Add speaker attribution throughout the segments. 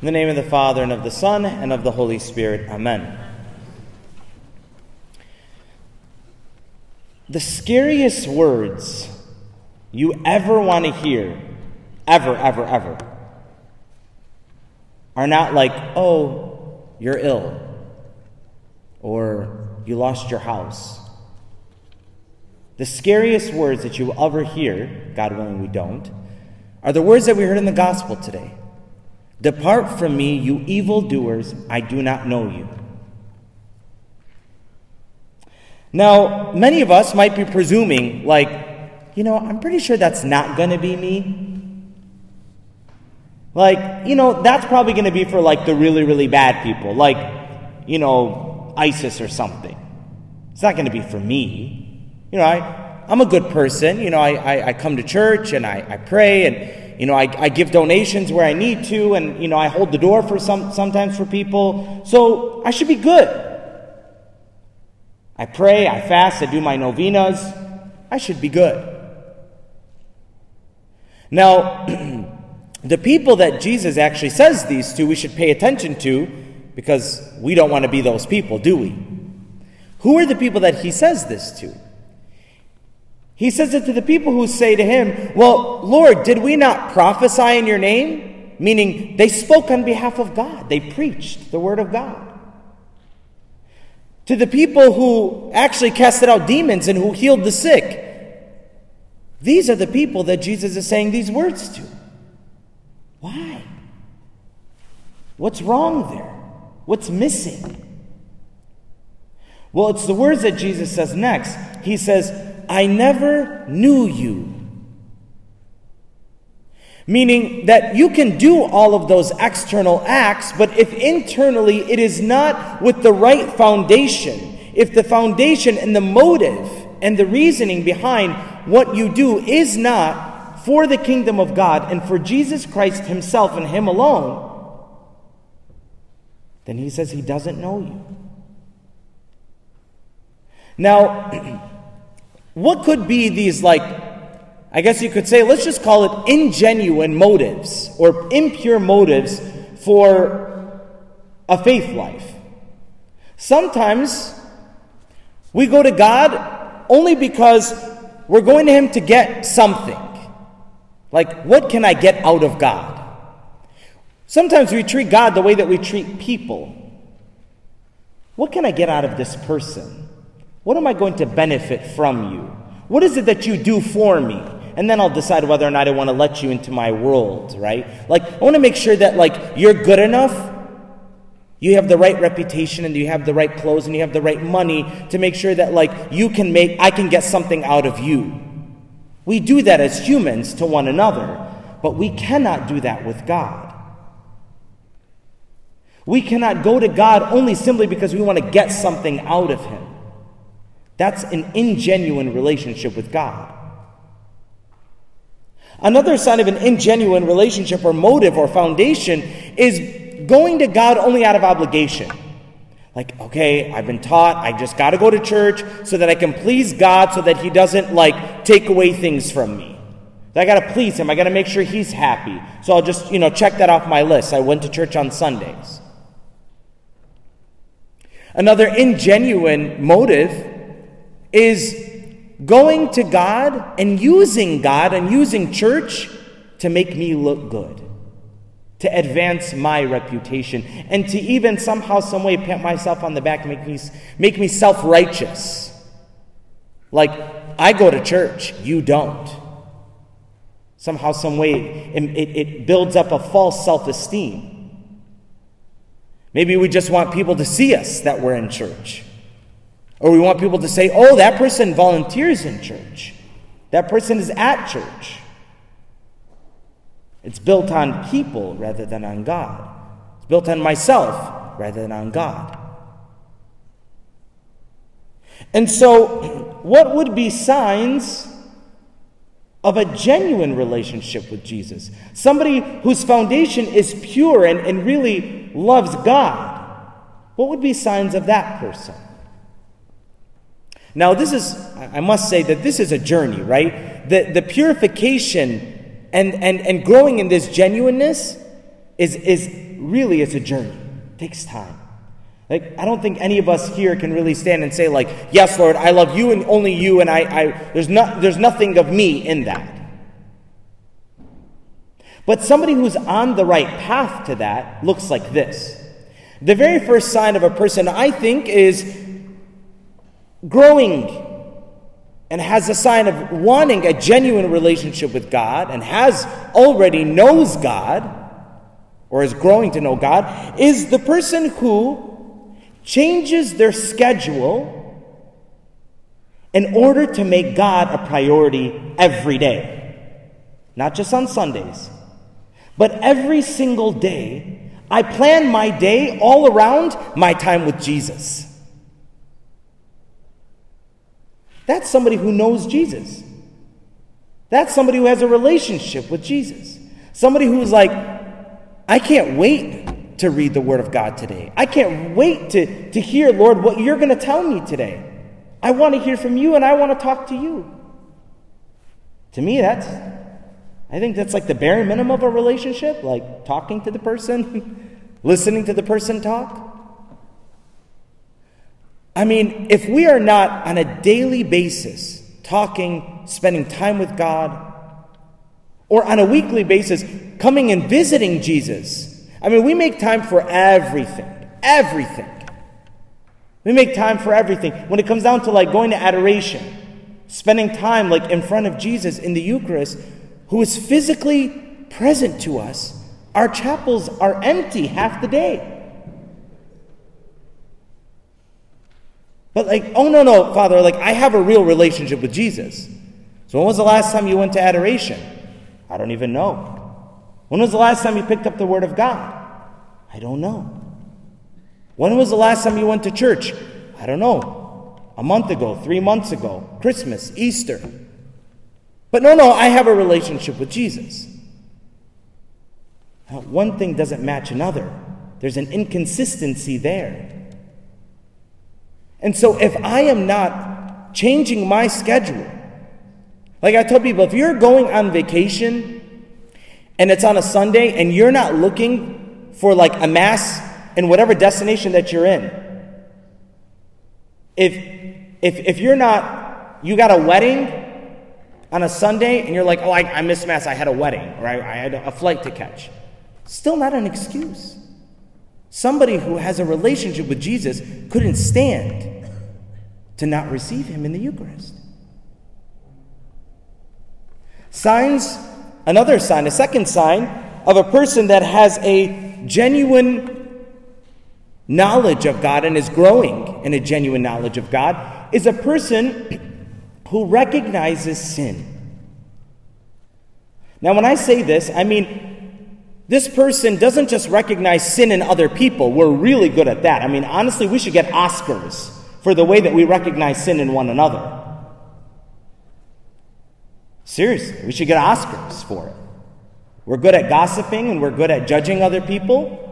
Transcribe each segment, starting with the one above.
Speaker 1: In the name of the Father, and of the Son, and of the Holy Spirit. Amen. The scariest words you ever want to hear, ever, ever, ever, are not like, oh, you're ill, or you lost your house. The scariest words that you will ever hear, God willing we don't, are the words that we heard in the gospel today Depart from me, you evildoers, I do not know you. Now, many of us might be presuming, like, you know, I'm pretty sure that's not going to be me. Like, you know, that's probably going to be for like the really, really bad people, like, you know, ISIS or something. It's not going to be for me. You know, I, I'm a good person. You know, I, I, I come to church and I, I pray and, you know, I, I give donations where I need to and, you know, I hold the door for some, sometimes for people. So I should be good. I pray, I fast, I do my novenas. I should be good. Now, the people that Jesus actually says these to, we should pay attention to because we don't want to be those people, do we? Who are the people that he says this to? He says it to the people who say to him, Well, Lord, did we not prophesy in your name? Meaning they spoke on behalf of God, they preached the word of God. To the people who actually casted out demons and who healed the sick, these are the people that Jesus is saying these words to. Why? What's wrong there? What's missing? Well, it's the words that Jesus says next. He says, I never knew you. Meaning that you can do all of those external acts, but if internally it is not with the right foundation, if the foundation and the motive and the reasoning behind what you do is not for the kingdom of God and for Jesus Christ Himself and Him alone, then He says He doesn't know you. Now, what could be these, like, I guess you could say, let's just call it ingenuine motives or impure motives for a faith life? Sometimes we go to God only because we're going to Him to get something. Like, what can I get out of God? Sometimes we treat God the way that we treat people. What can I get out of this person? What am I going to benefit from you? What is it that you do for me? And then I'll decide whether or not I want to let you into my world, right? Like, I want to make sure that, like, you're good enough you have the right reputation and you have the right clothes and you have the right money to make sure that like you can make I can get something out of you. We do that as humans to one another, but we cannot do that with God. We cannot go to God only simply because we want to get something out of him. That's an ingenuine relationship with God. Another sign of an ingenuine relationship or motive or foundation is going to God only out of obligation. Like, okay, I've been taught, I just got to go to church so that I can please God so that He doesn't, like, take away things from me. I got to please Him. I got to make sure He's happy. So I'll just, you know, check that off my list. I went to church on Sundays. Another ingenuine motive is going to God and using God and using church to make me look good to advance my reputation, and to even somehow, some way pat myself on the back, make me, make me self righteous. Like, I go to church, you don't. Somehow, some way, it, it, it builds up a false self esteem. Maybe we just want people to see us that we're in church. Or we want people to say, oh, that person volunteers in church. That person is at church. It's built on people rather than on God. It's built on myself rather than on God. And so, what would be signs of a genuine relationship with Jesus? Somebody whose foundation is pure and, and really loves God. What would be signs of that person? Now, this is, I must say that this is a journey, right? The, the purification and, and, and growing in this genuineness is, is really, it's a journey. It takes time. Like, I don't think any of us here can really stand and say, like, yes, Lord, I love you and only you, and I, I there's, not, there's nothing of me in that. But somebody who's on the right path to that looks like this. The very first sign of a person, I think, is growing and has a sign of wanting a genuine relationship with God and has already knows God or is growing to know God is the person who changes their schedule in order to make God a priority every day. Not just on Sundays, but every single day. I plan my day all around my time with Jesus. That's somebody who knows Jesus. That's somebody who has a relationship with Jesus. Somebody who's like, I can't wait to read the Word of God today. I can't wait to, to hear, Lord, what you're going to tell me today. I want to hear from you and I want to talk to you. To me, that's, I think that's like the bare minimum of a relationship, like talking to the person, listening to the person talk. I mean, if we are not on a daily basis talking, spending time with God, or on a weekly basis coming and visiting Jesus, I mean, we make time for everything. Everything. We make time for everything. When it comes down to like going to adoration, spending time like in front of Jesus in the Eucharist, who is physically present to us, our chapels are empty half the day. But like, oh no, no, Father, like I have a real relationship with Jesus. So when was the last time you went to adoration? I don't even know. When was the last time you picked up the Word of God? I don't know. When was the last time you went to church? I don't know. A month ago, three months ago, Christmas, Easter. But no, no, I have a relationship with Jesus. Now, one thing doesn't match another, there's an inconsistency there. And so if I am not changing my schedule, like I tell people, if you're going on vacation and it's on a Sunday and you're not looking for like a mass in whatever destination that you're in, if, if, if you're not, you got a wedding on a Sunday and you're like, oh, I, I missed mass, I had a wedding, or I, I had a flight to catch, still not an excuse. Somebody who has a relationship with Jesus couldn't stand to not receive him in the Eucharist. Signs Another sign, a second sign of a person that has a genuine knowledge of God and is growing in a genuine knowledge of God is a person who recognizes sin. Now, when I say this, I mean this person doesn't just recognize sin in other people. We're really good at that. I mean, honestly, we should get Oscars for the way that we recognize sin in one another. Seriously, we should get Oscars for it. We're good at gossiping and we're good at judging other people.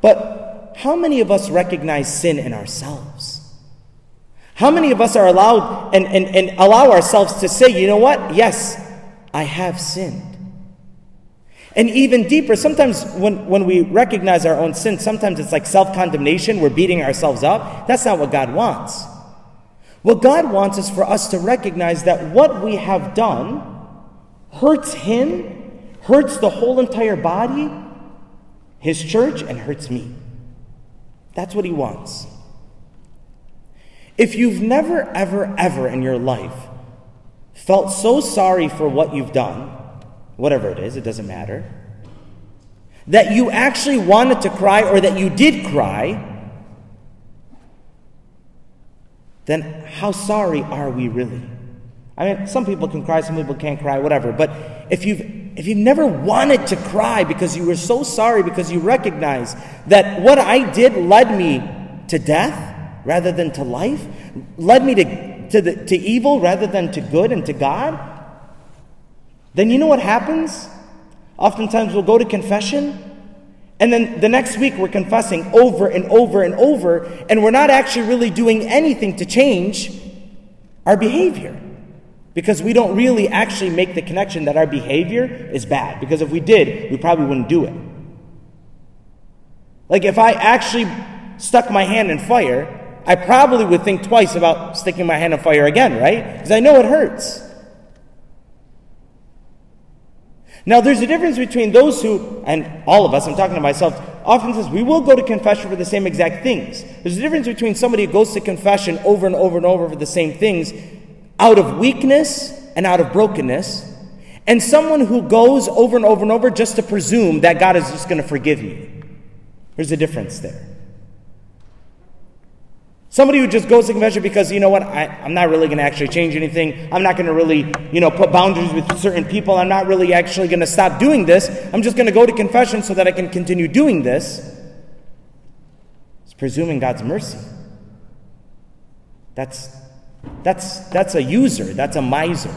Speaker 1: But how many of us recognize sin in ourselves? How many of us are allowed and, and, and allow ourselves to say, you know what? Yes, I have sinned. And even deeper, sometimes when, when we recognize our own sin, sometimes it's like self condemnation. We're beating ourselves up. That's not what God wants. What God wants is for us to recognize that what we have done hurts Him, hurts the whole entire body, His church, and hurts me. That's what He wants. If you've never, ever, ever in your life felt so sorry for what you've done, whatever it is, it doesn't matter, that you actually wanted to cry or that you did cry, then how sorry are we really? I mean, some people can cry, some people can't cry, whatever. But if you've if you've never wanted to cry because you were so sorry because you recognize that what I did led me to death rather than to life, led me to, to, the, to evil rather than to good and to God, then you know what happens? Oftentimes we'll go to confession and then the next week, we're confessing over and over and over, and we're not actually really doing anything to change our behavior. Because we don't really actually make the connection that our behavior is bad. Because if we did, we probably wouldn't do it. Like if I actually stuck my hand in fire, I probably would think twice about sticking my hand in fire again, right? Because I know it hurts. Now, there's a difference between those who, and all of us, I'm talking to myself, often says we will go to confession for the same exact things. There's a difference between somebody who goes to confession over and over and over for the same things out of weakness and out of brokenness, and someone who goes over and over and over just to presume that God is just going to forgive me. There's a difference there. Somebody who just goes to confession because, you know what, I, am not really going to actually change anything. I'm not going to really, you know, put boundaries with certain people. I'm not really actually going to stop doing this. I'm just going to go to confession so that I can continue doing this. It's presuming God's mercy. That's, that's, that's a user, that's a miser.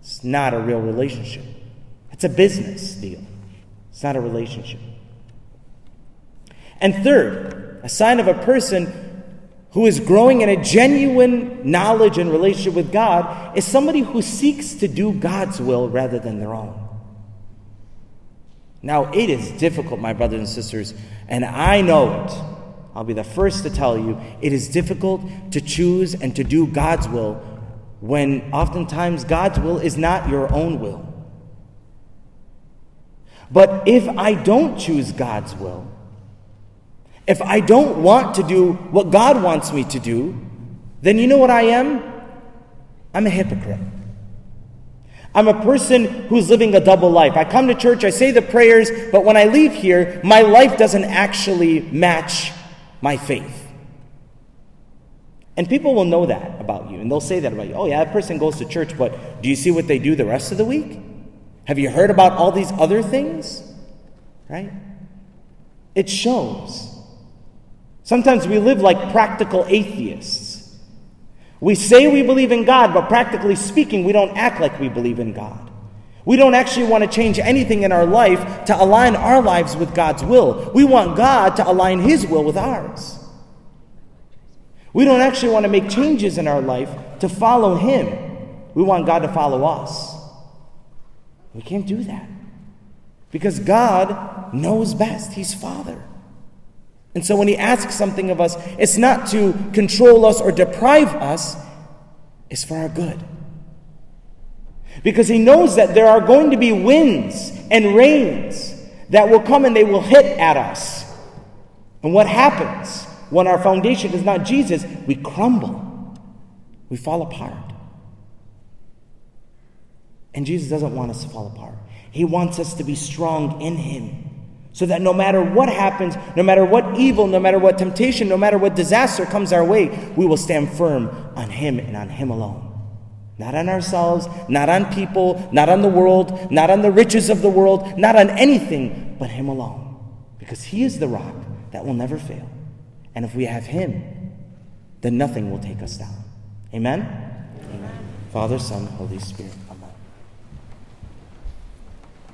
Speaker 1: It's not a real relationship. It's a business deal, it's not a relationship. And third, a sign of a person who is growing in a genuine knowledge and relationship with God is somebody who seeks to do God's will rather than their own. Now, it is difficult, my brothers and sisters, and I know it. I'll be the first to tell you it is difficult to choose and to do God's will when oftentimes God's will is not your own will. But if I don't choose God's will, if I don't want to do what God wants me to do, then you know what I am? I'm a hypocrite. I'm a person who's living a double life. I come to church, I say the prayers, but when I leave here, my life doesn't actually match my faith. And people will know that about you, and they'll say that about you. Oh, yeah, that person goes to church, but do you see what they do the rest of the week? Have you heard about all these other things? Right? It shows. Sometimes we live like practical atheists. We say we believe in God, but practically speaking, we don't act like we believe in God. We don't actually want to change anything in our life to align our lives with God's will. We want God to align His will with ours. We don't actually want to make changes in our life to follow Him. We want God to follow us. We can't do that because God knows best. He's Father. And so when he asks something of us, it's not to control us or deprive us, it's for our good. Because he knows that there are going to be winds and rains that will come and they will hit at us. And what happens when our foundation is not Jesus? We crumble, we fall apart. And Jesus doesn't want us to fall apart, He wants us to be strong in Him. So that no matter what happens, no matter what evil, no matter what temptation, no matter what disaster comes our way, we will stand firm on Him and on Him alone. Not on ourselves, not on people, not on the world, not on the riches of the world, not on anything but Him alone. Because He is the rock that will never fail. And if we have Him, then nothing will take us down. Amen? Amen. Father, Son, Holy Spirit.